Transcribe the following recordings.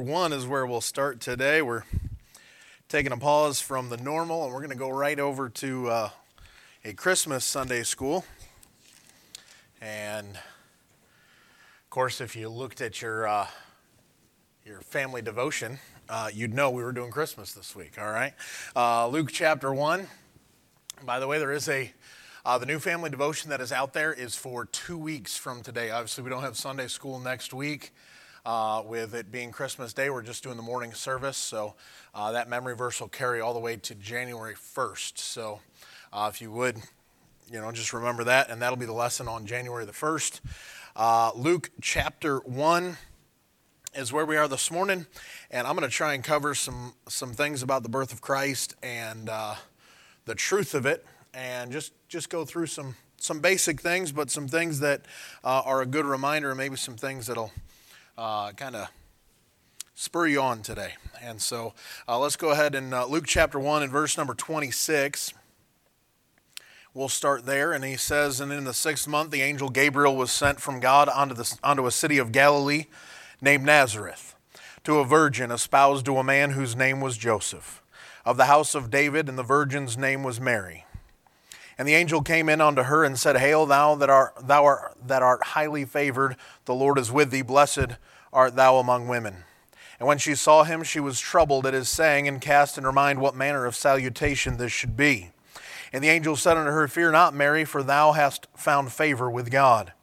One is where we'll start today. We're taking a pause from the normal and we're going to go right over to uh, a Christmas Sunday school. And of course, if you looked at your, uh, your family devotion, uh, you'd know we were doing Christmas this week, all right? Uh, Luke chapter 1. By the way, there is a uh, the new family devotion that is out there is for two weeks from today. Obviously, we don't have Sunday school next week. Uh, with it being Christmas Day, we're just doing the morning service. So uh, that memory verse will carry all the way to January 1st. So uh, if you would, you know, just remember that. And that'll be the lesson on January the 1st. Uh, Luke chapter 1 is where we are this morning. And I'm going to try and cover some, some things about the birth of Christ and uh, the truth of it and just, just go through some, some basic things, but some things that uh, are a good reminder, and maybe some things that'll uh, kind of spur you on today. And so uh, let's go ahead and uh, Luke chapter 1 and verse number 26. We'll start there. And he says, And in the sixth month, the angel Gabriel was sent from God unto, the, unto a city of Galilee named Nazareth, to a virgin espoused to a man whose name was Joseph, of the house of David, and the virgin's name was Mary. And the angel came in unto her and said, Hail, thou that art, thou art, that art highly favored, the Lord is with thee, blessed art thou among women. And when she saw him, she was troubled at his saying, and cast in her mind what manner of salutation this should be. And the angel said unto her, Fear not, Mary, for thou hast found favor with God.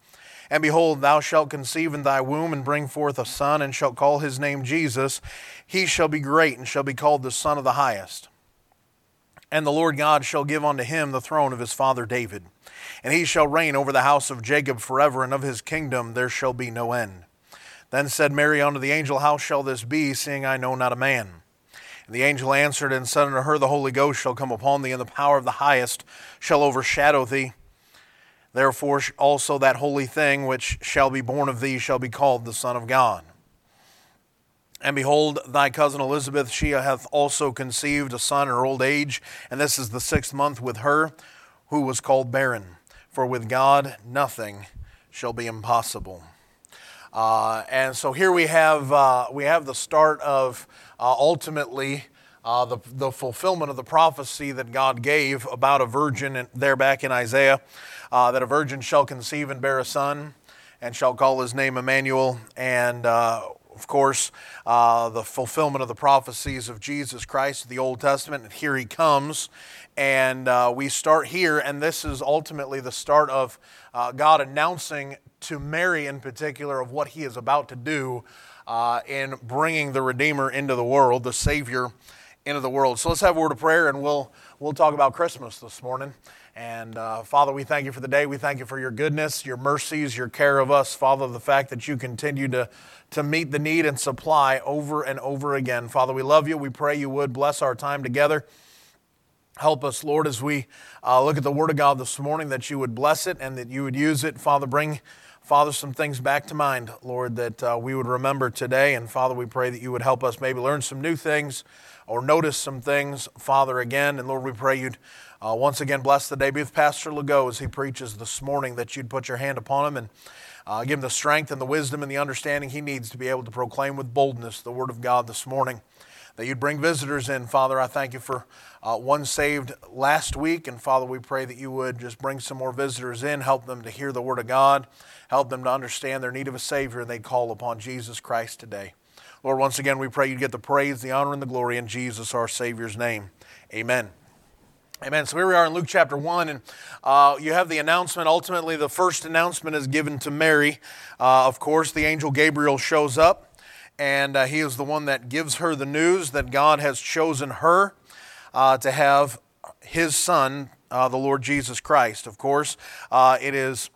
And behold, thou shalt conceive in thy womb and bring forth a son, and shalt call his name Jesus. He shall be great, and shall be called the Son of the Highest. And the Lord God shall give unto him the throne of his father David. And he shall reign over the house of Jacob forever, and of his kingdom there shall be no end. Then said Mary unto the angel, How shall this be, seeing I know not a man? And the angel answered and said unto her, The Holy Ghost shall come upon thee, and the power of the highest shall overshadow thee. Therefore also that holy thing which shall be born of thee shall be called the Son of God. And behold, thy cousin Elizabeth, she hath also conceived a son in her old age, and this is the sixth month with her, who was called barren. For with God nothing shall be impossible. Uh, and so here we have uh, we have the start of uh, ultimately uh, the the fulfillment of the prophecy that God gave about a virgin there back in Isaiah, uh, that a virgin shall conceive and bear a son, and shall call his name Emmanuel. And uh, of course, uh, the fulfillment of the prophecies of Jesus Christ the Old Testament. And here he comes. And uh, we start here, and this is ultimately the start of uh, God announcing to Mary in particular of what he is about to do uh, in bringing the Redeemer into the world, the Savior into the world. So let's have a word of prayer, and we'll, we'll talk about Christmas this morning. And uh, Father, we thank you for the day. We thank you for your goodness, your mercies, your care of us. Father, the fact that you continue to, to meet the need and supply over and over again. Father, we love you. We pray you would bless our time together. Help us, Lord, as we uh, look at the Word of God this morning, that you would bless it and that you would use it. Father, bring, Father, some things back to mind, Lord, that uh, we would remember today. And Father, we pray that you would help us maybe learn some new things or notice some things, Father, again. And Lord, we pray you'd uh, once again, bless the day with Pastor Legault as he preaches this morning that you'd put your hand upon him and uh, give him the strength and the wisdom and the understanding he needs to be able to proclaim with boldness the Word of God this morning. That you'd bring visitors in, Father. I thank you for uh, one saved last week. And Father, we pray that you would just bring some more visitors in, help them to hear the Word of God, help them to understand their need of a Savior, and they'd call upon Jesus Christ today. Lord, once again, we pray you'd get the praise, the honor, and the glory in Jesus, our Savior's name. Amen. Amen. So here we are in Luke chapter 1, and uh, you have the announcement. Ultimately, the first announcement is given to Mary. Uh, of course, the angel Gabriel shows up, and uh, he is the one that gives her the news that God has chosen her uh, to have his son, uh, the Lord Jesus Christ. Of course, uh, it is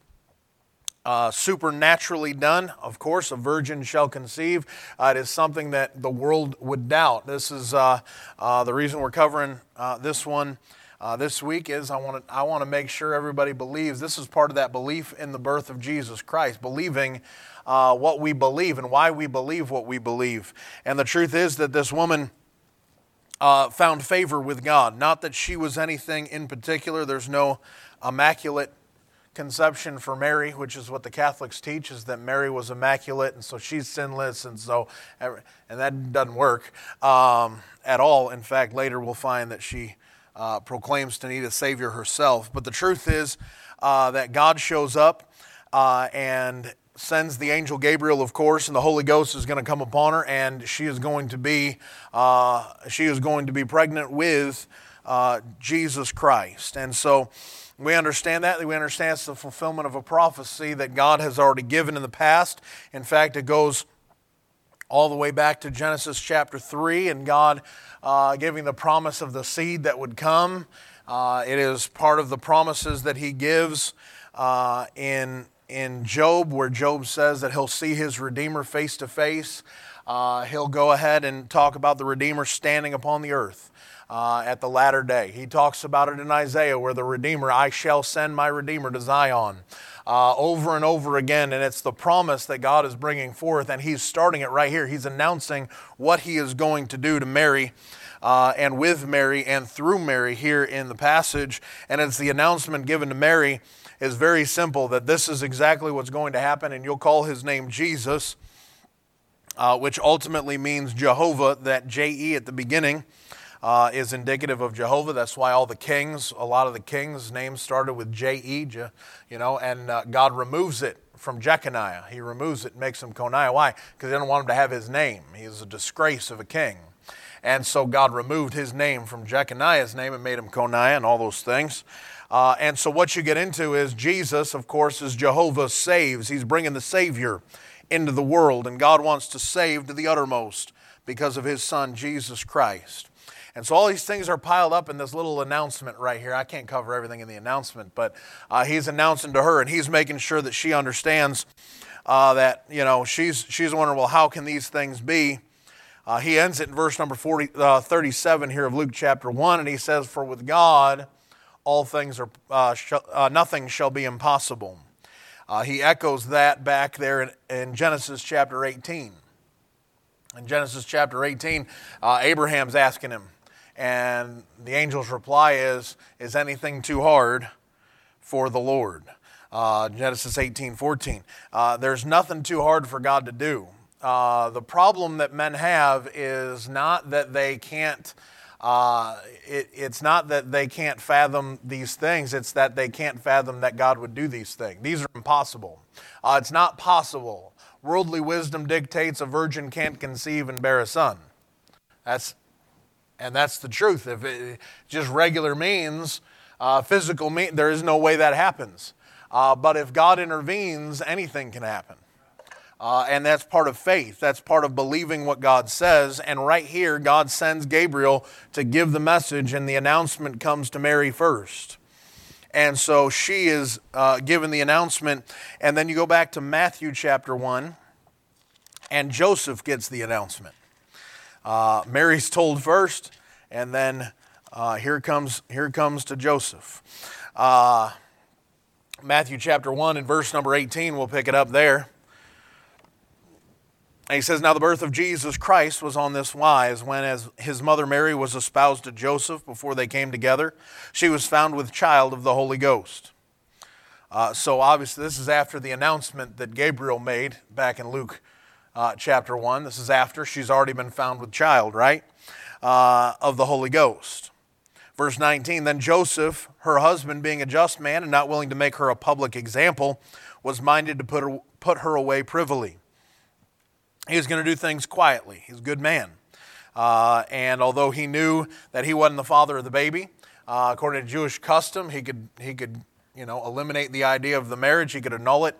uh, supernaturally done. Of course, a virgin shall conceive. Uh, it is something that the world would doubt. This is uh, the reason we're covering this one uh, this week is I want to I want to make sure everybody believes this is part of that belief in the birth of Jesus Christ, believing uh, what we believe and why we believe what we believe. And the truth is that this woman. Uh, found favor with God. Not that she was anything in particular. There's no immaculate conception for Mary, which is what the Catholics teach, is that Mary was immaculate and so she's sinless, and so, and that doesn't work um, at all. In fact, later we'll find that she uh, proclaims to need a Savior herself. But the truth is uh, that God shows up uh, and sends the angel Gabriel, of course, and the Holy Ghost is going to come upon her, and she is going to be uh, she is going to be pregnant with uh, Jesus Christ, and so. We understand that. We understand it's the fulfillment of a prophecy that God has already given in the past. In fact, it goes all the way back to Genesis chapter 3 and God uh, giving the promise of the seed that would come. Uh, it is part of the promises that He gives uh, in, in Job, where Job says that he'll see his Redeemer face to face. Uh, he'll go ahead and talk about the Redeemer standing upon the earth uh, at the latter day. He talks about it in Isaiah where the Redeemer, I shall send my Redeemer to Zion. Uh, over and over again, and it's the promise that God is bringing forth, and He's starting it right here. He's announcing what He is going to do to Mary. Uh, and with Mary and through Mary here in the passage. And it's the announcement given to Mary is very simple that this is exactly what's going to happen, and you'll call his name Jesus, uh, which ultimately means Jehovah, that J E at the beginning uh, is indicative of Jehovah. That's why all the kings, a lot of the kings' names started with J E, you know, and uh, God removes it from Jeconiah. He removes it and makes him Coniah. Why? Because he didn't want him to have his name. He's a disgrace of a king. And so God removed his name from Jeconiah's name and made him Coniah and all those things. Uh, and so what you get into is Jesus, of course, is Jehovah saves. He's bringing the Savior into the world, and God wants to save to the uttermost because of his Son, Jesus Christ. And so all these things are piled up in this little announcement right here. I can't cover everything in the announcement, but uh, he's announcing to her and he's making sure that she understands uh, that, you know, she's, she's wondering, well, how can these things be? Uh, he ends it in verse number 40, uh, 37 here of Luke chapter 1, and he says, For with God all things are, uh, uh, nothing shall be impossible. he echoes that back there in, in Genesis chapter 18. In Genesis chapter 18, Abraham's asking him, and the angel's reply is, Is anything too hard for the Lord? Uh, Genesis 18 14. Uh, there's nothing too hard for God to do. Uh, the problem that men have is not that they can't. Uh, it, it's not that they can't fathom these things, it's that they can't fathom that God would do these things. These are impossible. Uh, it's not possible. Worldly wisdom dictates a virgin can't conceive and bear a son. That's and that's the truth. If it just regular means, uh, physical there is no way that happens. Uh, but if God intervenes, anything can happen. Uh, and that's part of faith. That's part of believing what God says. And right here, God sends Gabriel to give the message, and the announcement comes to Mary first. And so she is uh, given the announcement. And then you go back to Matthew chapter 1, and Joseph gets the announcement. Uh, Mary's told first, and then uh, here comes here comes to Joseph. Uh, Matthew chapter one and verse number eighteen. We'll pick it up there. And he says, Now the birth of Jesus Christ was on this wise when, as his mother Mary was espoused to Joseph before they came together, she was found with child of the Holy Ghost. Uh, so obviously, this is after the announcement that Gabriel made back in Luke uh, chapter 1. This is after she's already been found with child, right? Uh, of the Holy Ghost. Verse 19 Then Joseph, her husband, being a just man and not willing to make her a public example, was minded to put her, put her away privily. He was going to do things quietly. He's a good man. Uh, and although he knew that he wasn't the father of the baby, uh, according to Jewish custom, he could, he could you know, eliminate the idea of the marriage, he could annul it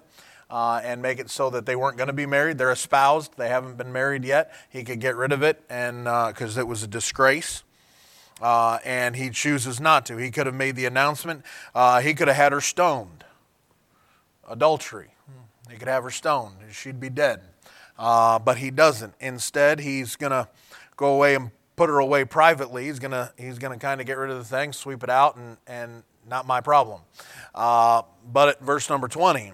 uh, and make it so that they weren't going to be married. They're espoused, they haven't been married yet. He could get rid of it and because uh, it was a disgrace. Uh, and he chooses not to. He could have made the announcement. Uh, he could have had her stoned. Adultery. He could have her stoned. She'd be dead. Uh, but he doesn't. Instead, he's going to go away and put her away privately. He's going to he's going to kind of get rid of the thing, sweep it out, and, and not my problem. Uh, but at verse number 20,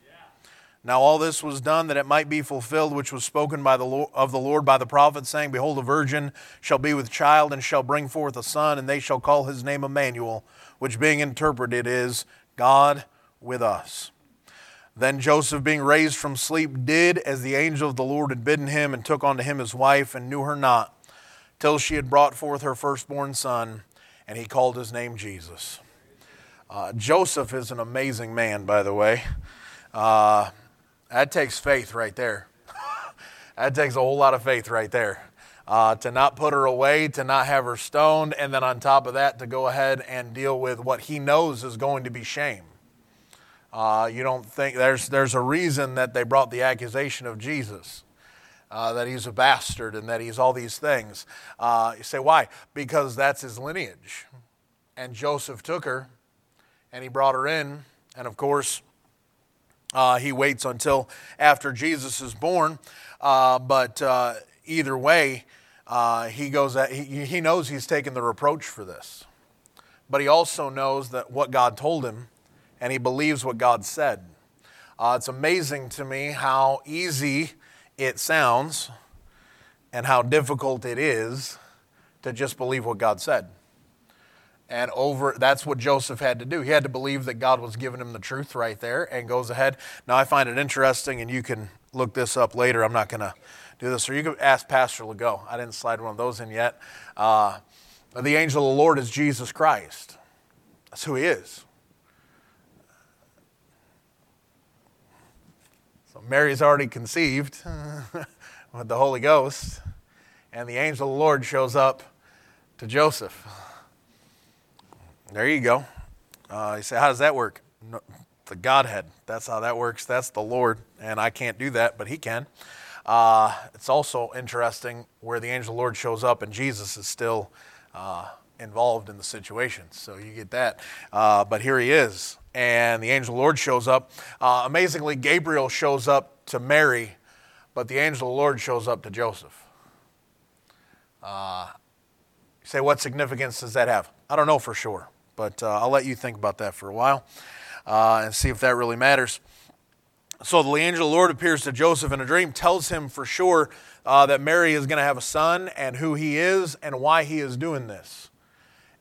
Now all this was done that it might be fulfilled, which was spoken by the Lord, of the Lord by the prophet, saying, Behold, a virgin shall be with child, and shall bring forth a son, and they shall call his name Emmanuel, which being interpreted is God with us. Then Joseph, being raised from sleep, did as the angel of the Lord had bidden him, and took unto him his wife, and knew her not, till she had brought forth her firstborn son, and he called his name Jesus. Uh, Joseph is an amazing man, by the way. Uh, that takes faith right there. that takes a whole lot of faith right there. Uh, to not put her away, to not have her stoned, and then on top of that, to go ahead and deal with what he knows is going to be shame. Uh, you don't think there's there's a reason that they brought the accusation of Jesus, uh, that he's a bastard and that he's all these things. Uh, you say why? Because that's his lineage, and Joseph took her, and he brought her in, and of course uh, he waits until after Jesus is born. Uh, but uh, either way, uh, he goes. At, he, he knows he's taken the reproach for this, but he also knows that what God told him, and he believes what God said. Uh, it's amazing to me how easy it sounds, and how difficult it is to just believe what God said and over that's what joseph had to do. He had to believe that god was giving him the truth right there and goes ahead. Now i find it interesting and you can look this up later. I'm not going to do this. Or you can ask pastor Legault i didn't slide one of those in yet. Uh, the angel of the lord is jesus christ. That's who he is. So mary's already conceived with the holy ghost and the angel of the lord shows up to joseph there you go. Uh, you say, how does that work? No, the Godhead. That's how that works. That's the Lord. And I can't do that, but He can. Uh, it's also interesting where the angel of the Lord shows up and Jesus is still uh, involved in the situation. So you get that. Uh, but here He is. And the angel of the Lord shows up. Uh, amazingly, Gabriel shows up to Mary, but the angel of the Lord shows up to Joseph. Uh, you say, what significance does that have? I don't know for sure. But uh, I'll let you think about that for a while uh, and see if that really matters. So the angel of the Lord appears to Joseph in a dream, tells him for sure uh, that Mary is going to have a son and who he is and why he is doing this.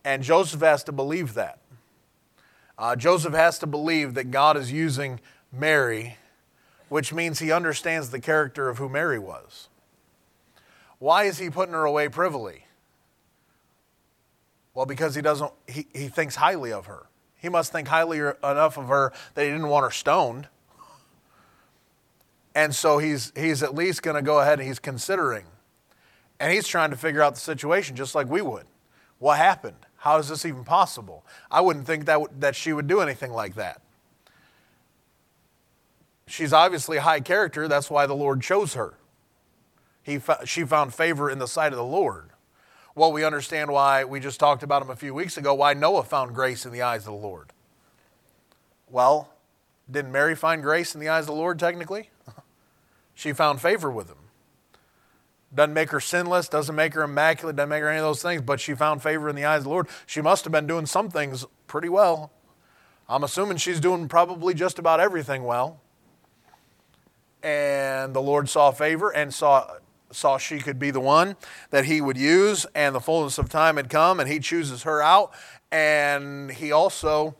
And Joseph has to believe that. Uh, Joseph has to believe that God is using Mary, which means he understands the character of who Mary was. Why is he putting her away privily? Well, because he doesn't, he, he thinks highly of her. He must think highly er, enough of her that he didn't want her stoned. And so he's, he's at least going to go ahead and he's considering. And he's trying to figure out the situation just like we would. What happened? How is this even possible? I wouldn't think that, w- that she would do anything like that. She's obviously high character. That's why the Lord chose her. He fa- she found favor in the sight of the Lord. Well, we understand why we just talked about him a few weeks ago, why Noah found grace in the eyes of the Lord. Well, didn't Mary find grace in the eyes of the Lord technically? she found favor with him. Doesn't make her sinless, doesn't make her immaculate, doesn't make her any of those things, but she found favor in the eyes of the Lord. She must have been doing some things pretty well. I'm assuming she's doing probably just about everything well. And the Lord saw favor and saw saw she could be the one that he would use, and the fullness of time had come, and he chooses her out. And he also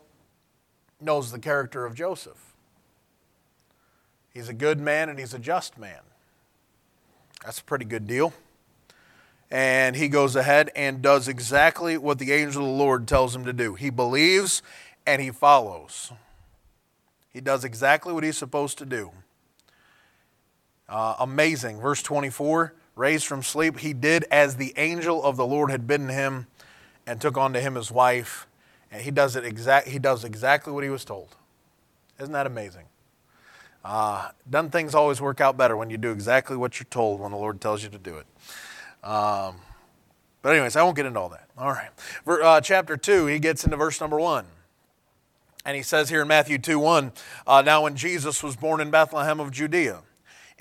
knows the character of Joseph. He's a good man and he's a just man. That's a pretty good deal. And he goes ahead and does exactly what the angel of the Lord tells him to do. He believes and he follows. He does exactly what he's supposed to do. Uh, amazing. Verse 24 raised from sleep, he did as the angel of the Lord had bidden him and took unto him his wife. And he does, it exact, he does exactly what he was told. Isn't that amazing? Uh, doesn't things always work out better when you do exactly what you're told when the Lord tells you to do it? Um, but, anyways, I won't get into all that. All right. Uh, chapter 2, he gets into verse number 1. And he says here in Matthew 2 1, uh, Now when Jesus was born in Bethlehem of Judea,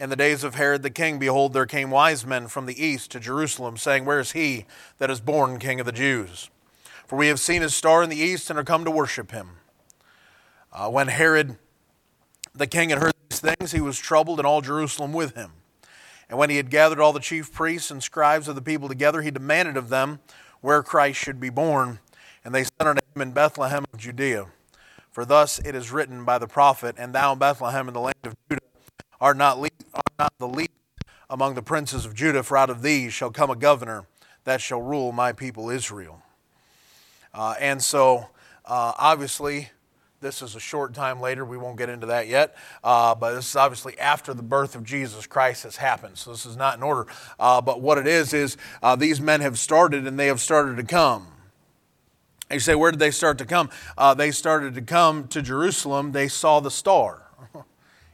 In the days of Herod the king, behold, there came wise men from the east to Jerusalem, saying, Where is he that is born king of the Jews? For we have seen his star in the east and are come to worship him. Uh, when Herod the king had heard these things, he was troubled, and all Jerusalem with him. And when he had gathered all the chief priests and scribes of the people together, he demanded of them where Christ should be born. And they said unto him in Bethlehem of Judea. For thus it is written by the prophet, And thou, Bethlehem, in the land of Judah, art not, art not the least among the princes of Judah, for out of these shall come a governor that shall rule my people Israel. Uh, and so, uh, obviously, this is a short time later. We won't get into that yet. Uh, but this is obviously after the birth of Jesus Christ has happened. So this is not in order. Uh, but what it is, is uh, these men have started and they have started to come. You say, where did they start to come? Uh, they started to come to Jerusalem. They saw the star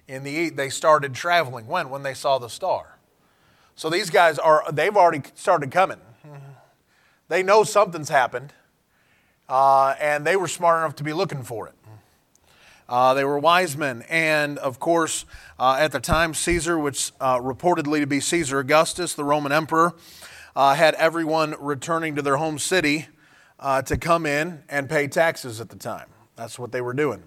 in the they started traveling. When? When they saw the star. So these guys are they've already started coming. They know something's happened uh, and they were smart enough to be looking for it. Uh, they were wise men. And of course uh, at the time caesar which uh, reportedly to be caesar augustus the roman emperor uh, had everyone returning to their home city uh, to come in and pay taxes at the time. That's what they were doing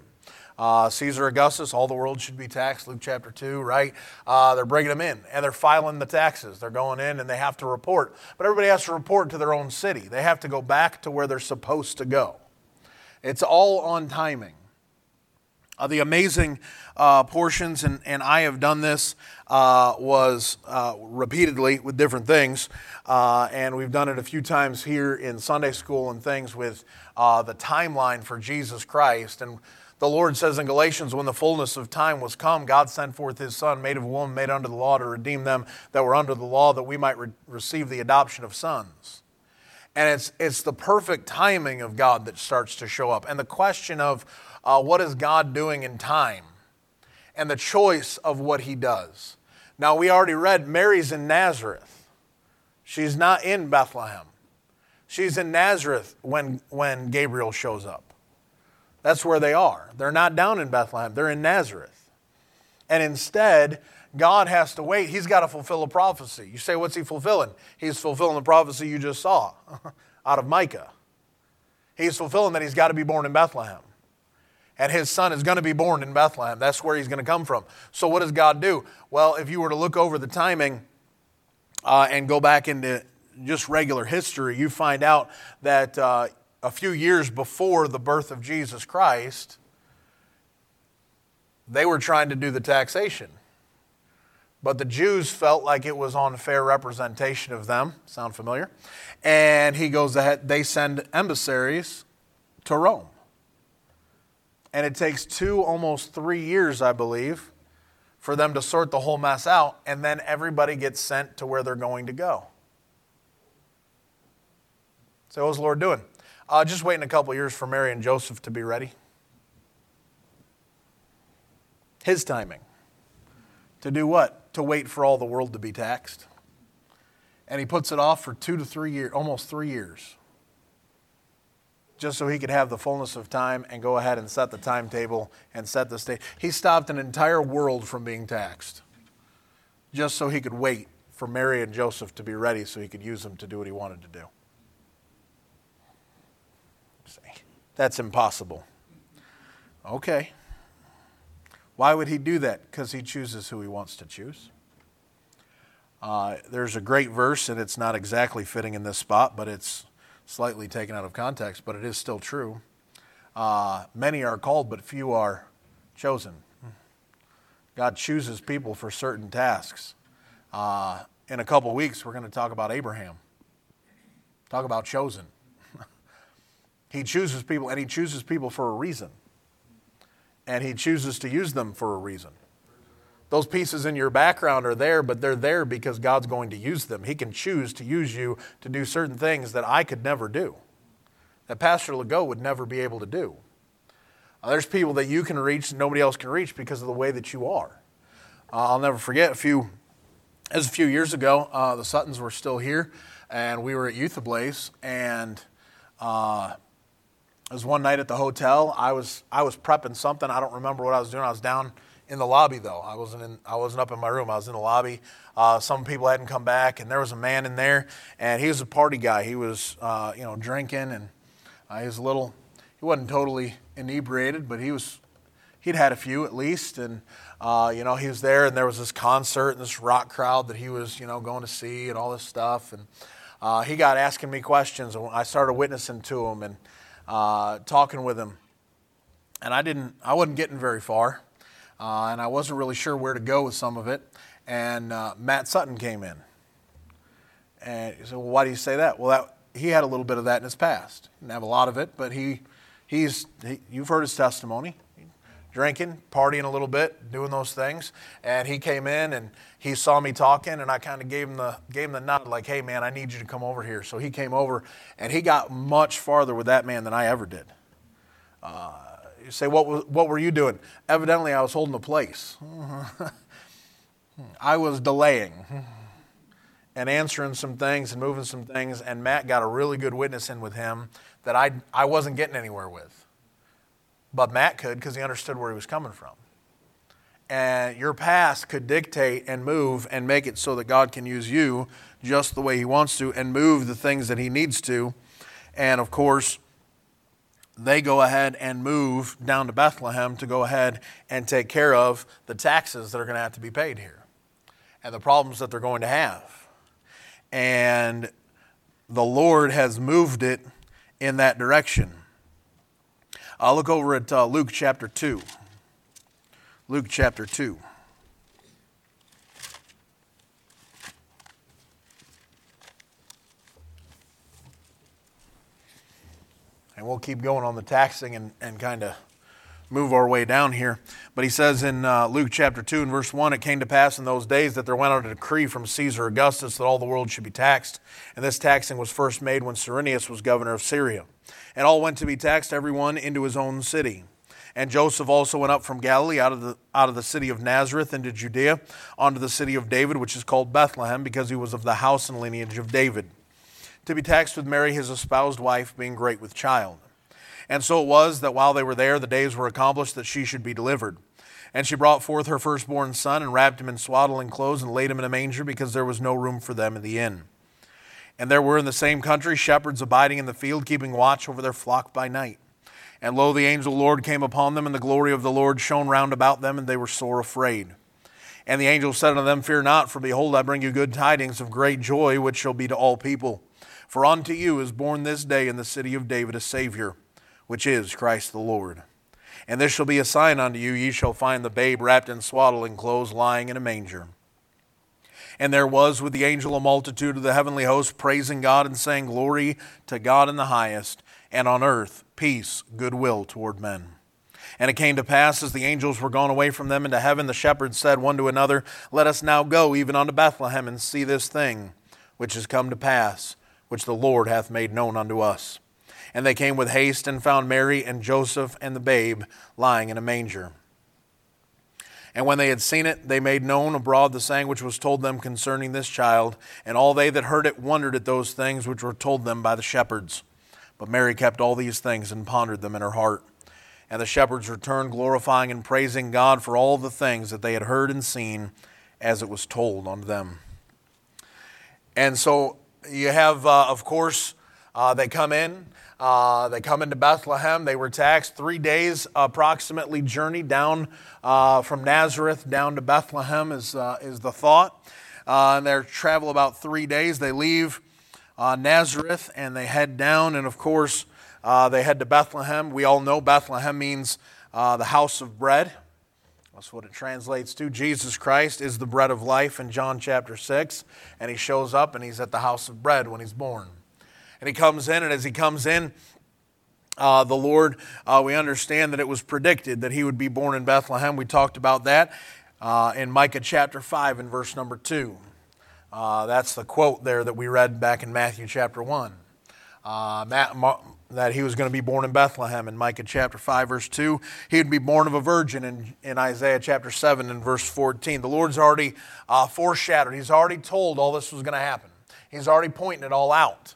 uh, Caesar Augustus, all the world should be taxed, Luke chapter 2, right? Uh, they're bringing them in and they're filing the taxes. They're going in and they have to report. But everybody has to report to their own city. They have to go back to where they're supposed to go. It's all on timing. Uh, the amazing uh, portions, and, and I have done this, uh, was uh, repeatedly with different things. Uh, and we've done it a few times here in Sunday school and things with uh, the timeline for Jesus Christ. And the Lord says in Galatians, when the fullness of time was come, God sent forth his Son, made of a woman, made under the law, to redeem them that were under the law, that we might re- receive the adoption of sons. And it's, it's the perfect timing of God that starts to show up. And the question of uh, what is God doing in time and the choice of what he does. Now, we already read Mary's in Nazareth, she's not in Bethlehem. She's in Nazareth when, when Gabriel shows up. That's where they are. They're not down in Bethlehem, they're in Nazareth. And instead, God has to wait. He's got to fulfill a prophecy. You say, what's he fulfilling? He's fulfilling the prophecy you just saw out of Micah. He's fulfilling that he's got to be born in Bethlehem. And his son is going to be born in Bethlehem. That's where he's going to come from. So, what does God do? Well, if you were to look over the timing uh, and go back into just regular history, you find out that uh, a few years before the birth of Jesus Christ, they were trying to do the taxation. But the Jews felt like it was unfair representation of them. Sound familiar? And he goes ahead, they send emissaries to Rome. And it takes two, almost three years, I believe, for them to sort the whole mess out. And then everybody gets sent to where they're going to go. So, what was the Lord doing? Uh, just waiting a couple years for Mary and Joseph to be ready. His timing. To do what? To wait for all the world to be taxed. And he puts it off for two to three years, almost three years, just so he could have the fullness of time and go ahead and set the timetable and set the state. He stopped an entire world from being taxed, just so he could wait for Mary and Joseph to be ready so he could use them to do what he wanted to do. That's impossible. Okay. Why would he do that? Because he chooses who he wants to choose. Uh, there's a great verse, and it's not exactly fitting in this spot, but it's slightly taken out of context, but it is still true. Uh, many are called, but few are chosen. God chooses people for certain tasks. Uh, in a couple weeks, we're going to talk about Abraham, talk about chosen. He chooses people, and He chooses people for a reason. And He chooses to use them for a reason. Those pieces in your background are there, but they're there because God's going to use them. He can choose to use you to do certain things that I could never do, that Pastor Legault would never be able to do. There's people that you can reach and nobody else can reach because of the way that you are. Uh, I'll never forget a few, as a few years ago, uh, the Suttons were still here, and we were at Youth Ablaze, and uh, it was one night at the hotel. I was I was prepping something. I don't remember what I was doing. I was down in the lobby though. I wasn't in. I wasn't up in my room. I was in the lobby. Uh, some people hadn't come back, and there was a man in there, and he was a party guy. He was, uh, you know, drinking, and uh, he was a little. He wasn't totally inebriated, but he was. He'd had a few at least, and uh, you know he was there, and there was this concert and this rock crowd that he was, you know, going to see, and all this stuff, and uh, he got asking me questions, and I started witnessing to him and uh, talking with him, and I didn't. I wasn't getting very far uh, and I wasn't really sure where to go with some of it. And uh, Matt Sutton came in. And he said, Well, why do you say that? Well, that, he had a little bit of that in his past. Didn't have a lot of it, but he, he's, he, you've heard his testimony. Drinking, partying a little bit, doing those things. And he came in and he saw me talking, and I kind of gave him the gave him the nod, like, "Hey, man, I need you to come over here." So he came over, and he got much farther with that man than I ever did. Uh, you say, what, was, what were you doing? Evidently, I was holding the place. I was delaying and answering some things and moving some things, and Matt got a really good witness in with him that I, I wasn't getting anywhere with. But Matt could because he understood where he was coming from. And your past could dictate and move and make it so that God can use you just the way He wants to and move the things that He needs to. And of course, they go ahead and move down to Bethlehem to go ahead and take care of the taxes that are going to have to be paid here and the problems that they're going to have. And the Lord has moved it in that direction. I'll look over at uh, Luke chapter 2. Luke chapter 2. And we'll keep going on the taxing and, and kind of move our way down here. But he says in uh, Luke chapter 2 and verse 1 It came to pass in those days that there went out a decree from Caesar Augustus that all the world should be taxed. And this taxing was first made when Cyrenius was governor of Syria. And all went to be taxed, everyone into his own city. And Joseph also went up from Galilee out of the, out of the city of Nazareth into Judea, unto the city of David, which is called Bethlehem, because he was of the house and lineage of David to be taxed with Mary, his espoused wife, being great with child. And so it was that while they were there, the days were accomplished that she should be delivered. And she brought forth her firstborn son, and wrapped him in swaddling clothes, and laid him in a manger, because there was no room for them in the inn. And there were in the same country shepherds abiding in the field, keeping watch over their flock by night. And lo, the angel of the Lord came upon them, and the glory of the Lord shone round about them, and they were sore afraid. And the angel said unto them, Fear not, for behold, I bring you good tidings of great joy, which shall be to all people. For unto you is born this day in the city of David a Savior, which is Christ the Lord. And this shall be a sign unto you ye shall find the babe wrapped in swaddling clothes, lying in a manger. And there was with the angel a multitude of the heavenly host, praising God and saying, Glory to God in the highest, and on earth peace, goodwill toward men. And it came to pass, as the angels were gone away from them into heaven, the shepherds said one to another, Let us now go even unto Bethlehem and see this thing which has come to pass which the Lord hath made known unto us. And they came with haste and found Mary and Joseph and the babe lying in a manger. And when they had seen it, they made known abroad the saying which was told them concerning this child. And all they that heard it wondered at those things which were told them by the shepherds. But Mary kept all these things and pondered them in her heart. And the shepherds returned, glorifying and praising God for all the things that they had heard and seen, as it was told unto them. And so you have, uh, of course, uh, they come in. Uh, they come into Bethlehem. They were taxed three days approximately journey down uh, from Nazareth down to Bethlehem is, uh, is the thought. Uh, and they travel about three days. They leave Nazareth and they head down. And of course, they head to Bethlehem. We all know Bethlehem means the house of bread. That's what it translates to. Jesus Christ is the bread of life in John chapter 6. And he shows up and he's at the house of bread when he's born. And he comes in, and as he comes in, uh, the Lord, uh, we understand that it was predicted that he would be born in Bethlehem. We talked about that uh, in Micah chapter 5 and verse number 2. Uh, that's the quote there that we read back in Matthew chapter 1. Uh, Matt, that he was going to be born in Bethlehem in Micah chapter 5, verse 2. He would be born of a virgin in, in Isaiah chapter 7 and verse 14. The Lord's already uh, foreshadowed, He's already told all this was going to happen. He's already pointing it all out.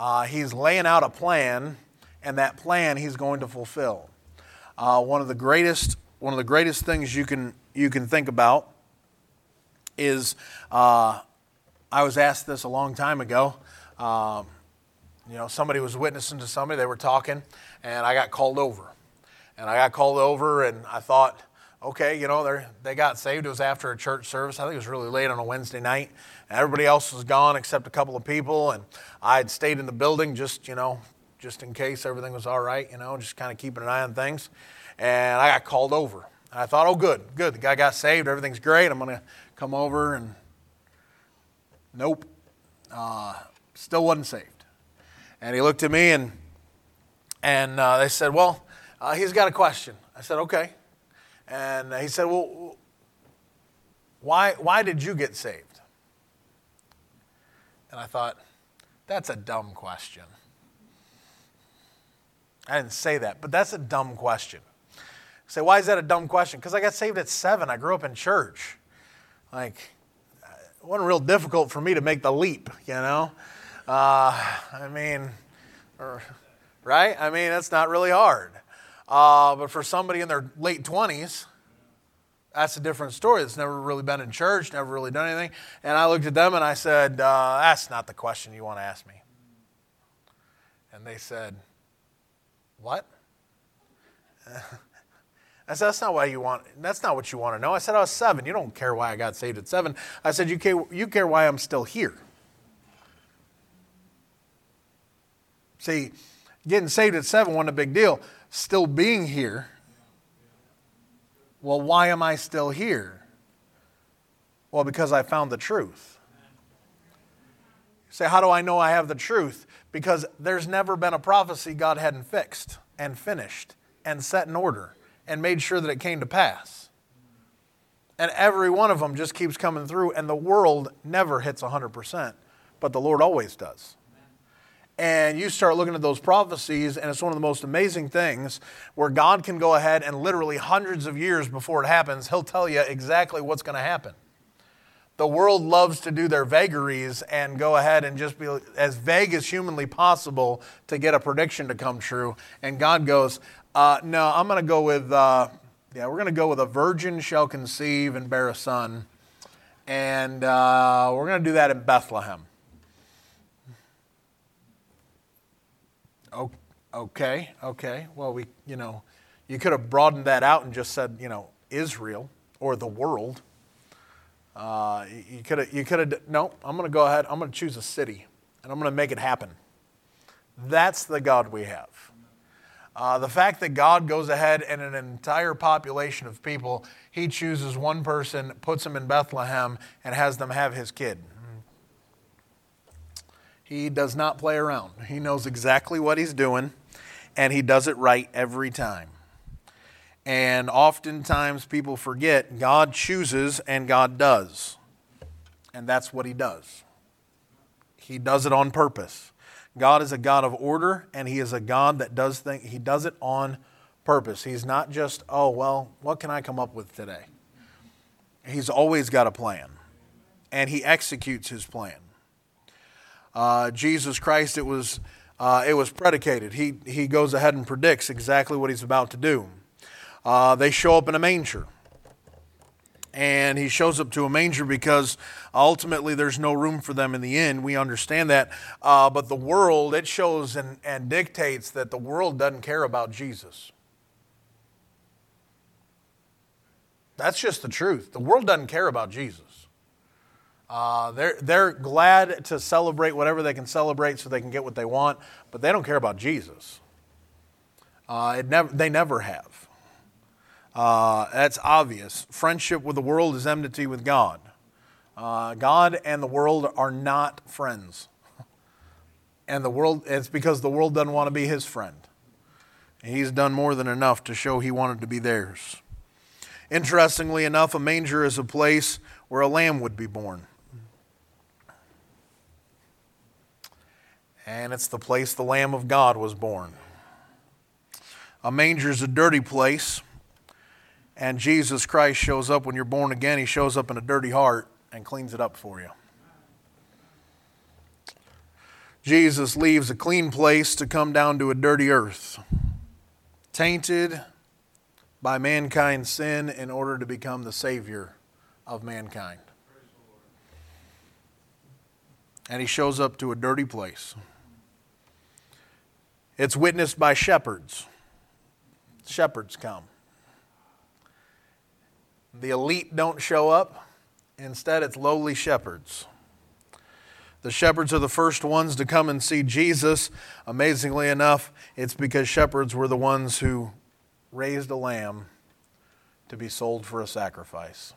Uh, he's laying out a plan, and that plan He's going to fulfill. Uh, one of the greatest one of the greatest things you can you can think about is uh, I was asked this a long time ago. Um, you know, somebody was witnessing to somebody, they were talking, and I got called over. And I got called over, and I thought, okay, you know, they they got saved. It was after a church service. I think it was really late on a Wednesday night. And everybody else was gone except a couple of people, and I had stayed in the building just, you know, just in case everything was all right, you know, just kind of keeping an eye on things. And I got called over. And I thought, oh, good, good. The guy got saved. Everything's great. I'm going to come over and nope, uh, still wasn't saved. And he looked at me and and uh, they said, well, uh, he's got a question. I said, okay. And he said, well, why why did you get saved? And I thought, that's a dumb question. I didn't say that, but that's a dumb question. say, why is that a dumb question? Because I got saved at seven. I grew up in church. Like, it wasn't real difficult for me to make the leap, you know? Uh, I mean, or, right? I mean, it's not really hard. Uh, but for somebody in their late 20s, that's a different story. That's never really been in church, never really done anything. And I looked at them and I said, uh, That's not the question you want to ask me. And they said, What? I said, that's not why you want, that's not what you want to know. I said, I was seven. You don't care why I got saved at seven. I said, you care, you care why I'm still here. See, getting saved at seven wasn't a big deal. Still being here, well, why am I still here? Well, because I found the truth. Say, how do I know I have the truth? Because there's never been a prophecy God hadn't fixed and finished and set in order and made sure that it came to pass. And every one of them just keeps coming through, and the world never hits 100%, but the Lord always does. And you start looking at those prophecies, and it's one of the most amazing things where God can go ahead and literally hundreds of years before it happens, He'll tell you exactly what's going to happen. The world loves to do their vagaries and go ahead and just be as vague as humanly possible to get a prediction to come true. And God goes, uh, no, I'm going to go with, uh, yeah, we're going to go with a virgin shall conceive and bear a son. And uh, we're going to do that in Bethlehem. Okay, okay. Well, we, you know, you could have broadened that out and just said, you know, Israel or the world. Uh, you could have, you could have, no, I'm going to go ahead, I'm going to choose a city and I'm going to make it happen. That's the God we have. Uh, the fact that God goes ahead and an entire population of people, He chooses one person, puts them in Bethlehem, and has them have his kid. He does not play around. He knows exactly what He's doing, and He does it right every time. And oftentimes people forget God chooses and God does. And that's what He does. He does it on purpose. God is a God of order, and He is a God that does things, He does it on purpose. He's not just, oh, well, what can I come up with today? He's always got a plan, and He executes His plan. Uh, Jesus Christ, it was, uh, it was predicated. He, he goes ahead and predicts exactly what He's about to do. Uh, they show up in a manger and he shows up to a manger because ultimately there's no room for them in the inn. We understand that. Uh, but the world, it shows and, and dictates that the world doesn't care about Jesus. That's just the truth. The world doesn't care about Jesus. Uh, they're, they're glad to celebrate whatever they can celebrate so they can get what they want, but they don't care about Jesus. Uh, it never, they never have. Uh, that's obvious. Friendship with the world is enmity with God. Uh, God and the world are not friends. And the world, it's because the world doesn't want to be his friend. He's done more than enough to show he wanted to be theirs. Interestingly enough, a manger is a place where a lamb would be born. And it's the place the Lamb of God was born. A manger is a dirty place and Jesus Christ shows up when you're born again, he shows up in a dirty heart and cleans it up for you. Jesus leaves a clean place to come down to a dirty earth, tainted, by mankind's sin in order to become the Savior of mankind. And he shows up to a dirty place. It's witnessed by shepherds. Shepherds come. The elite don't show up. Instead, it's lowly shepherds. The shepherds are the first ones to come and see Jesus. Amazingly enough, it's because shepherds were the ones who raised a lamb to be sold for a sacrifice.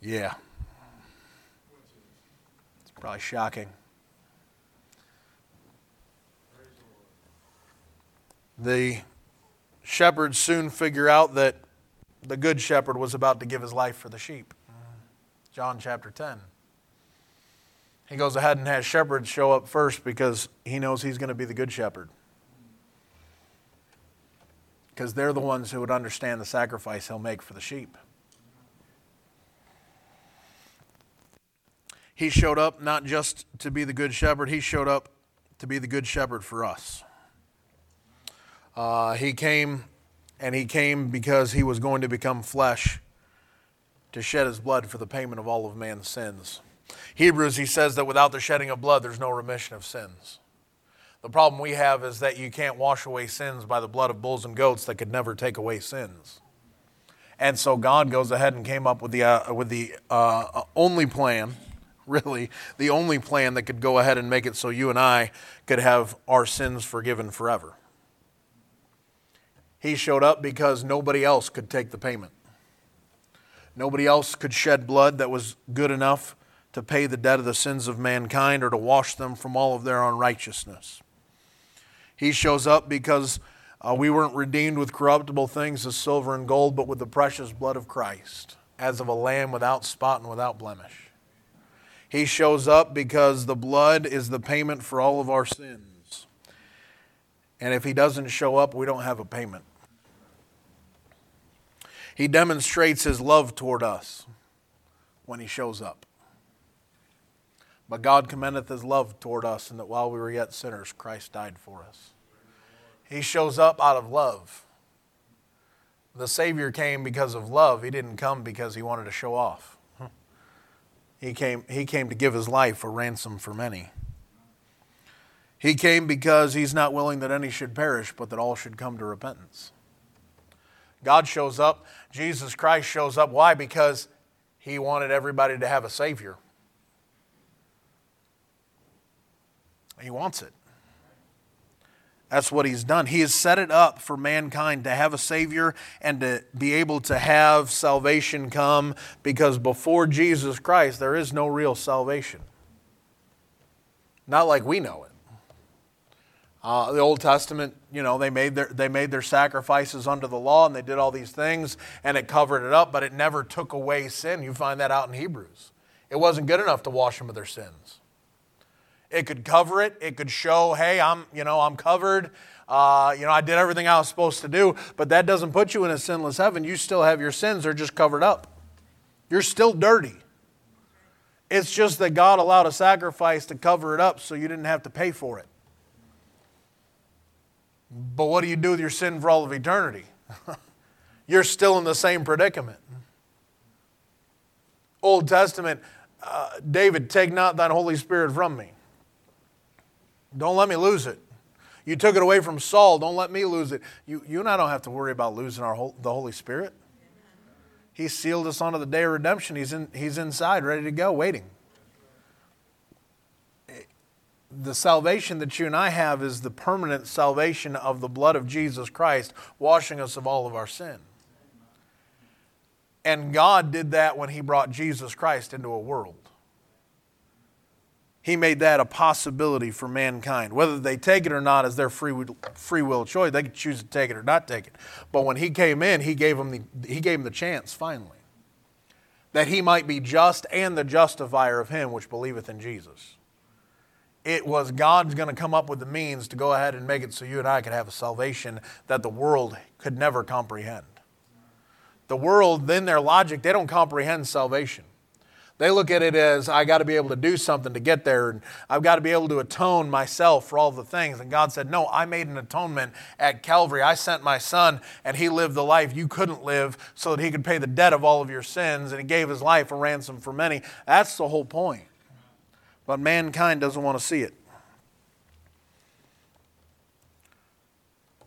Yeah. Probably shocking. The shepherds soon figure out that the good shepherd was about to give his life for the sheep. John chapter 10. He goes ahead and has shepherds show up first because he knows he's going to be the good shepherd. Because they're the ones who would understand the sacrifice he'll make for the sheep. He showed up not just to be the good shepherd, he showed up to be the good shepherd for us. Uh, he came, and he came because he was going to become flesh to shed his blood for the payment of all of man's sins. Hebrews, he says that without the shedding of blood, there's no remission of sins. The problem we have is that you can't wash away sins by the blood of bulls and goats that could never take away sins. And so God goes ahead and came up with the, uh, with the uh, only plan, really, the only plan that could go ahead and make it so you and I could have our sins forgiven forever. He showed up because nobody else could take the payment. Nobody else could shed blood that was good enough to pay the debt of the sins of mankind or to wash them from all of their unrighteousness. He shows up because uh, we weren't redeemed with corruptible things as silver and gold, but with the precious blood of Christ, as of a lamb without spot and without blemish. He shows up because the blood is the payment for all of our sins. And if he doesn't show up, we don't have a payment. He demonstrates his love toward us when he shows up. But God commendeth his love toward us, and that while we were yet sinners, Christ died for us. He shows up out of love. The Savior came because of love. He didn't come because he wanted to show off. He came, he came to give his life a ransom for many. He came because he's not willing that any should perish, but that all should come to repentance. God shows up. Jesus Christ shows up. Why? Because he wanted everybody to have a Savior. He wants it. That's what he's done. He has set it up for mankind to have a Savior and to be able to have salvation come because before Jesus Christ, there is no real salvation. Not like we know it. Uh, the Old Testament, you know, they made, their, they made their sacrifices under the law and they did all these things and it covered it up, but it never took away sin. You find that out in Hebrews. It wasn't good enough to wash them of their sins. It could cover it. It could show, hey, I'm, you know, I'm covered. Uh, you know, I did everything I was supposed to do, but that doesn't put you in a sinless heaven. You still have your sins, they're just covered up. You're still dirty. It's just that God allowed a sacrifice to cover it up so you didn't have to pay for it. But what do you do with your sin for all of eternity? You're still in the same predicament. Old Testament, uh, David, take not thine Holy Spirit from me. Don't let me lose it. You took it away from Saul. Don't let me lose it. You, you and I don't have to worry about losing our, the Holy Spirit. He sealed us onto the day of redemption. He's, in, he's inside, ready to go, waiting. The salvation that you and I have is the permanent salvation of the blood of Jesus Christ, washing us of all of our sin. And God did that when He brought Jesus Christ into a world. He made that a possibility for mankind. Whether they take it or not is their free will, free will choice. They could choose to take it or not take it. But when he came in, he gave them the, he gave them the chance finally that he might be just and the justifier of him which believeth in Jesus. It was God's going to come up with the means to go ahead and make it so you and I could have a salvation that the world could never comprehend. The world, in their logic, they don't comprehend salvation. They look at it as I got to be able to do something to get there, and I've got to be able to atone myself for all the things. And God said, No, I made an atonement at Calvary. I sent my son, and he lived the life you couldn't live so that he could pay the debt of all of your sins, and he gave his life a ransom for many. That's the whole point. But mankind doesn't want to see it.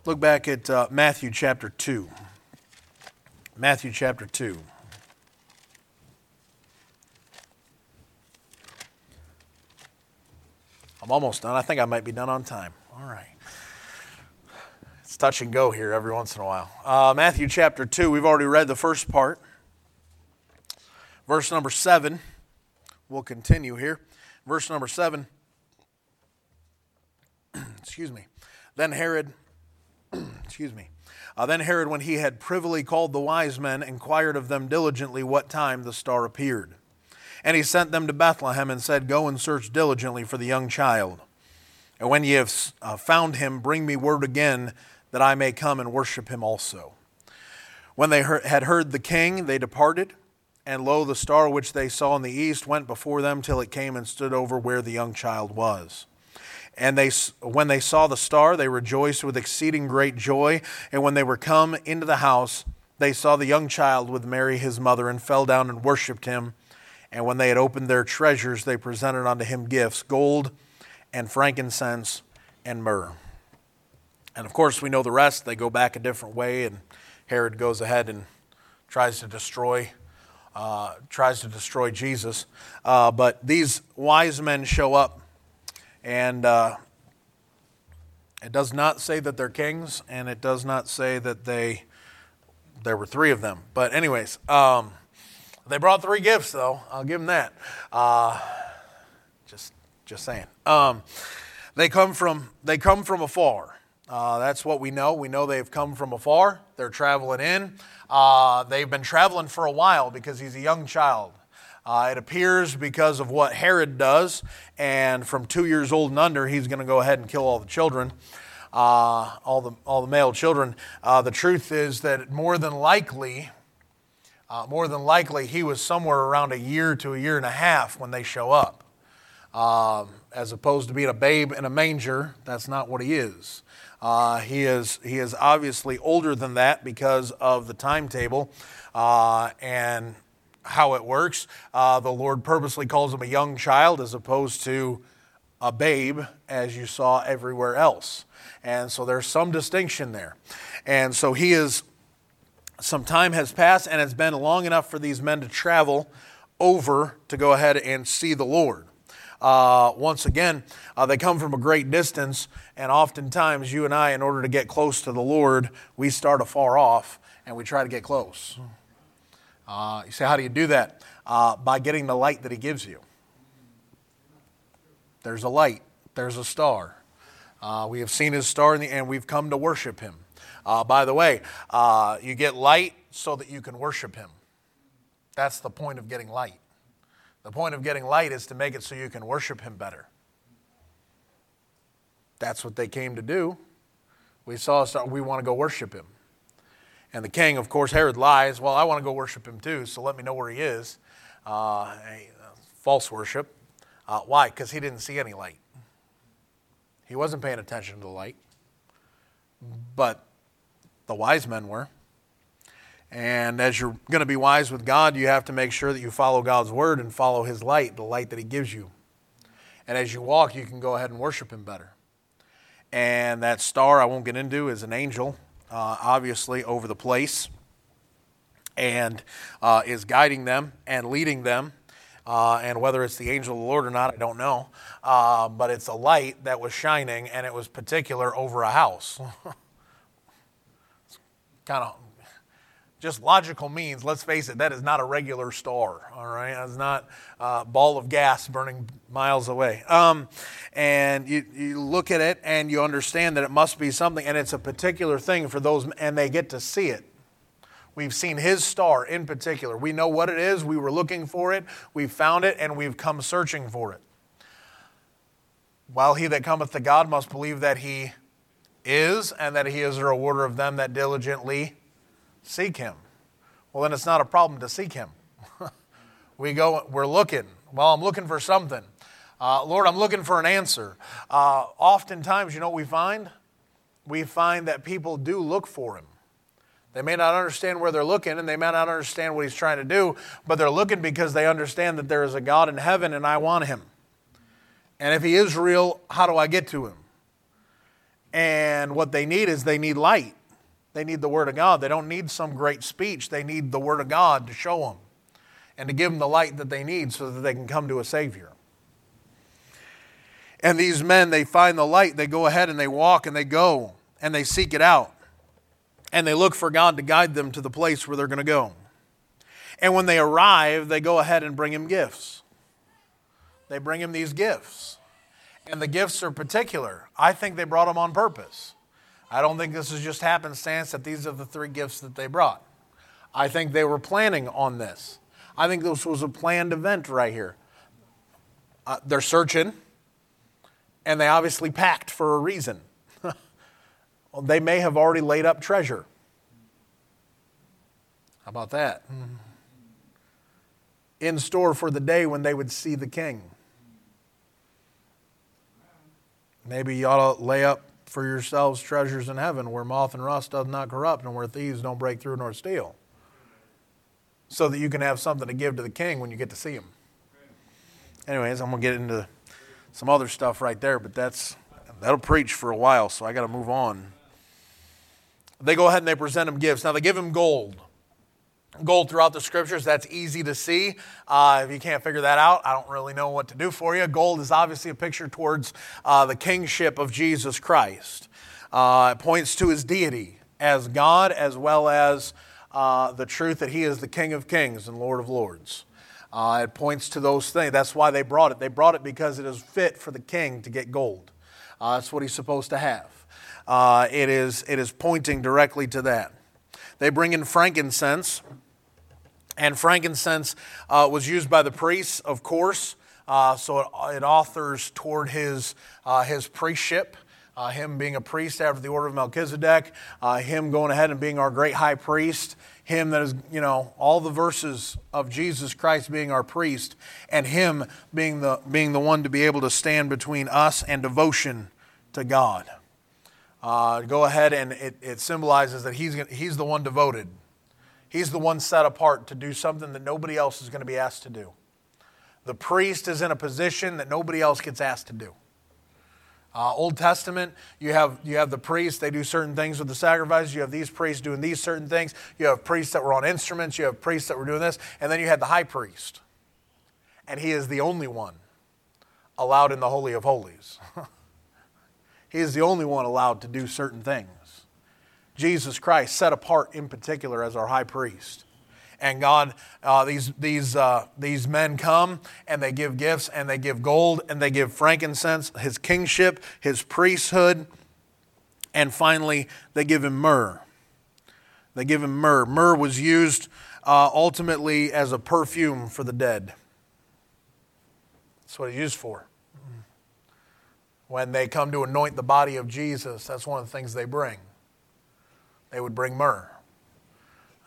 Look back at uh, Matthew chapter 2. Matthew chapter 2. I'm almost done. I think I might be done on time. All right. It's touch and go here every once in a while. Uh, Matthew chapter 2, we've already read the first part. Verse number 7. We'll continue here. Verse number 7. Excuse me. Then Herod, excuse me. Uh, then Herod, when he had privily called the wise men, inquired of them diligently what time the star appeared. And he sent them to Bethlehem and said, Go and search diligently for the young child. And when ye have uh, found him, bring me word again that I may come and worship him also. When they had heard the king, they departed. And lo, the star which they saw in the east went before them till it came and stood over where the young child was. And they, when they saw the star, they rejoiced with exceeding great joy. And when they were come into the house, they saw the young child with Mary his mother, and fell down and worshipped him. And when they had opened their treasures, they presented unto him gifts gold and frankincense and myrrh. And of course, we know the rest. They go back a different way, and Herod goes ahead and tries to destroy. Uh, tries to destroy Jesus. Uh, but these wise men show up, and uh, it does not say that they're kings, and it does not say that they there were three of them. But anyways, um, they brought three gifts, though. I'll give them that. Uh, just, just saying. Um, they come from they come from afar. Uh, that's what we know. We know they've come from afar. They're traveling in. Uh, they've been traveling for a while because he's a young child. Uh, it appears because of what Herod does, and from two years old and under, he's going to go ahead and kill all the children, uh, all the all the male children. Uh, the truth is that more than likely, uh, more than likely, he was somewhere around a year to a year and a half when they show up. Um, as opposed to being a babe in a manger, that's not what he is. Uh, he is he is obviously older than that because of the timetable uh, and how it works. Uh, the Lord purposely calls him a young child as opposed to a babe, as you saw everywhere else. And so there's some distinction there. And so he is some time has passed and it's been long enough for these men to travel over to go ahead and see the Lord. Uh, once again, uh, they come from a great distance, and oftentimes you and I, in order to get close to the Lord, we start afar off and we try to get close. Uh, you say, how do you do that? Uh, by getting the light that He gives you. There's a light, there's a star. Uh, we have seen His star, the, and we've come to worship Him. Uh, by the way, uh, you get light so that you can worship Him. That's the point of getting light. The point of getting light is to make it so you can worship Him better. That's what they came to do. We saw, we want to go worship Him. And the king, of course, Herod lies. Well, I want to go worship him too, so let me know where he is. Uh, false worship. Uh, why? Because he didn't see any light. He wasn't paying attention to the light. But the wise men were. And as you're going to be wise with God, you have to make sure that you follow God's word and follow His light, the light that He gives you. And as you walk, you can go ahead and worship Him better. And that star I won't get into is an angel, uh, obviously, over the place, and uh, is guiding them and leading them. Uh, and whether it's the angel of the Lord or not, I don't know. Uh, but it's a light that was shining, and it was particular over a house. kind of just logical means, let's face it, that is not a regular star, all right? That's not a ball of gas burning miles away. Um, and you, you look at it and you understand that it must be something, and it's a particular thing for those, and they get to see it. We've seen his star in particular. We know what it is. We were looking for it. We've found it, and we've come searching for it. While he that cometh to God must believe that he is, and that he is a rewarder of them that diligently seek him. Well, then it's not a problem to seek him. We go, we're looking. Well, I'm looking for something. Uh, Lord, I'm looking for an answer. Uh, oftentimes, you know what we find? We find that people do look for Him. They may not understand where they're looking and they may not understand what He's trying to do, but they're looking because they understand that there is a God in heaven and I want Him. And if He is real, how do I get to Him? And what they need is they need light. They need the Word of God. They don't need some great speech. They need the Word of God to show them and to give them the light that they need so that they can come to a Savior. And these men, they find the light, they go ahead and they walk and they go and they seek it out. And they look for God to guide them to the place where they're going to go. And when they arrive, they go ahead and bring him gifts. They bring him these gifts. And the gifts are particular. I think they brought them on purpose. I don't think this is just happenstance that these are the three gifts that they brought. I think they were planning on this. I think this was a planned event right here. Uh, they're searching, and they obviously packed for a reason. well, they may have already laid up treasure. How about that? In store for the day when they would see the king. Maybe you ought to lay up for yourselves treasures in heaven where moth and rust does not corrupt and where thieves don't break through nor steal. So that you can have something to give to the king when you get to see him. Anyways, I'm going to get into some other stuff right there, but that's that'll preach for a while, so I got to move on. They go ahead and they present him gifts. Now they give him gold gold throughout the scriptures. That's easy to see. Uh, if you can't figure that out, I don't really know what to do for you. Gold is obviously a picture towards uh, the kingship of Jesus Christ. Uh, it points to his deity as God, as well as uh, the truth that he is the King of kings and Lord of lords. Uh, it points to those things. That's why they brought it. They brought it because it is fit for the king to get gold. Uh, that's what he's supposed to have. it, is, it is pointing directly to that. They bring in frankincense. And frankincense uh, was used by the priests, of course, uh, so it, it, authors toward his, uh, his priestship. Uh, him being a priest after the order of Melchizedek, uh, him going ahead and being our great high priest, him that is, you know, all the verses of Jesus Christ being our priest, and him being the, being the one to be able to stand between us and devotion to God. Uh, go ahead and it, it symbolizes that he's, he's the one devoted. He's the one set apart to do something that nobody else is going to be asked to do. The priest is in a position that nobody else gets asked to do. Uh, Old Testament, you have, you have the priests, they do certain things with the sacrifices. You have these priests doing these certain things. You have priests that were on instruments. You have priests that were doing this. And then you had the high priest. And he is the only one allowed in the Holy of Holies. is the only one allowed to do certain things. Jesus Christ set apart in particular as our high priest. And God, uh, these, these, uh, these men come and they give gifts and they give gold and they give frankincense, his kingship, his priesthood, and finally they give him myrrh. They give him myrrh. Myrrh was used uh, ultimately as a perfume for the dead. That's what it's used for. When they come to anoint the body of Jesus, that's one of the things they bring they would bring myrrh.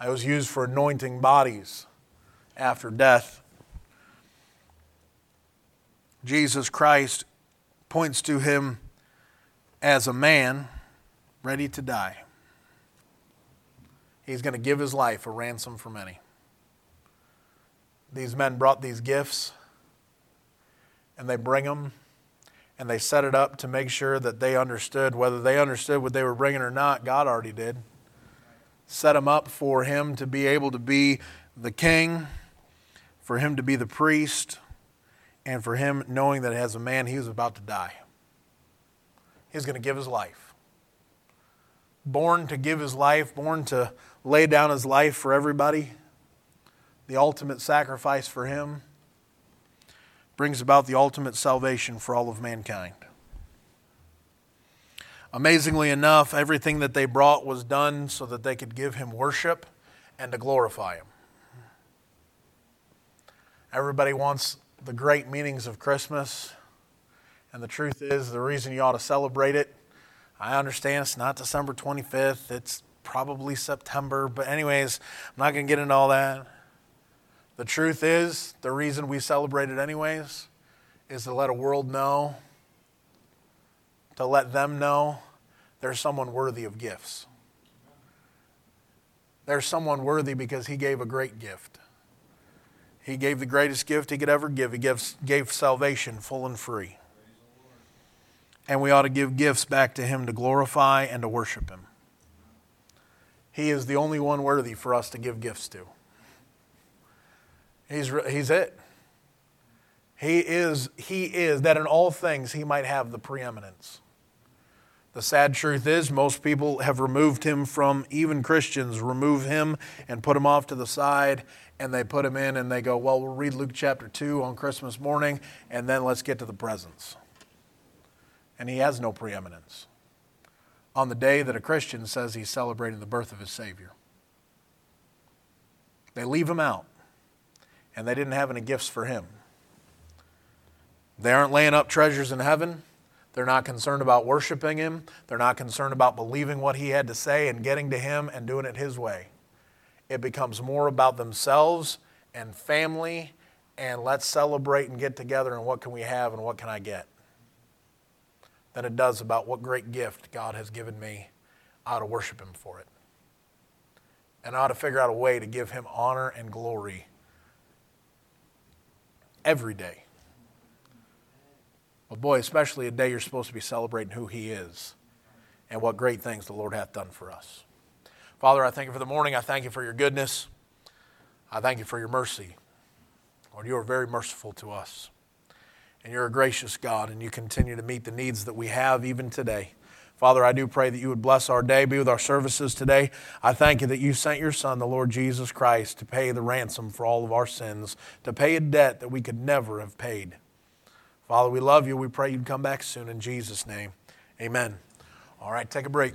It was used for anointing bodies after death. Jesus Christ points to him as a man ready to die. He's going to give his life a ransom for many. These men brought these gifts and they bring them and they set it up to make sure that they understood whether they understood what they were bringing or not god already did set him up for him to be able to be the king, for him to be the priest, and for him knowing that as a man he was about to die. He's going to give his life. Born to give his life, born to lay down his life for everybody, the ultimate sacrifice for him brings about the ultimate salvation for all of mankind. Amazingly enough, everything that they brought was done so that they could give him worship and to glorify him. Everybody wants the great meanings of Christmas, and the truth is, the reason you ought to celebrate it, I understand it's not December 25th, it's probably September, but, anyways, I'm not going to get into all that. The truth is, the reason we celebrate it anyways is to let a world know, to let them know there's someone worthy of gifts. There's someone worthy because he gave a great gift. He gave the greatest gift he could ever give. He gives, gave salvation full and free. And we ought to give gifts back to him to glorify and to worship him. He is the only one worthy for us to give gifts to. He's, he's it. He is, he is that in all things he might have the preeminence. The sad truth is, most people have removed him from, even Christians, remove him and put him off to the side, and they put him in and they go, Well, we'll read Luke chapter 2 on Christmas morning, and then let's get to the presents. And he has no preeminence on the day that a Christian says he's celebrating the birth of his Savior. They leave him out, and they didn't have any gifts for him. They aren't laying up treasures in heaven. They're not concerned about worshiping him. They're not concerned about believing what he had to say and getting to him and doing it his way. It becomes more about themselves and family and let's celebrate and get together and what can we have and what can I get than it does about what great gift God has given me. I ought to worship him for it. And I ought to figure out a way to give him honor and glory every day. But boy, especially a day you're supposed to be celebrating who He is and what great things the Lord hath done for us. Father, I thank you for the morning. I thank you for your goodness. I thank you for your mercy. Lord, you are very merciful to us. And you're a gracious God, and you continue to meet the needs that we have even today. Father, I do pray that you would bless our day, be with our services today. I thank you that you sent your Son, the Lord Jesus Christ, to pay the ransom for all of our sins, to pay a debt that we could never have paid. Father, we love you. We pray you'd come back soon in Jesus' name. Amen. All right, take a break.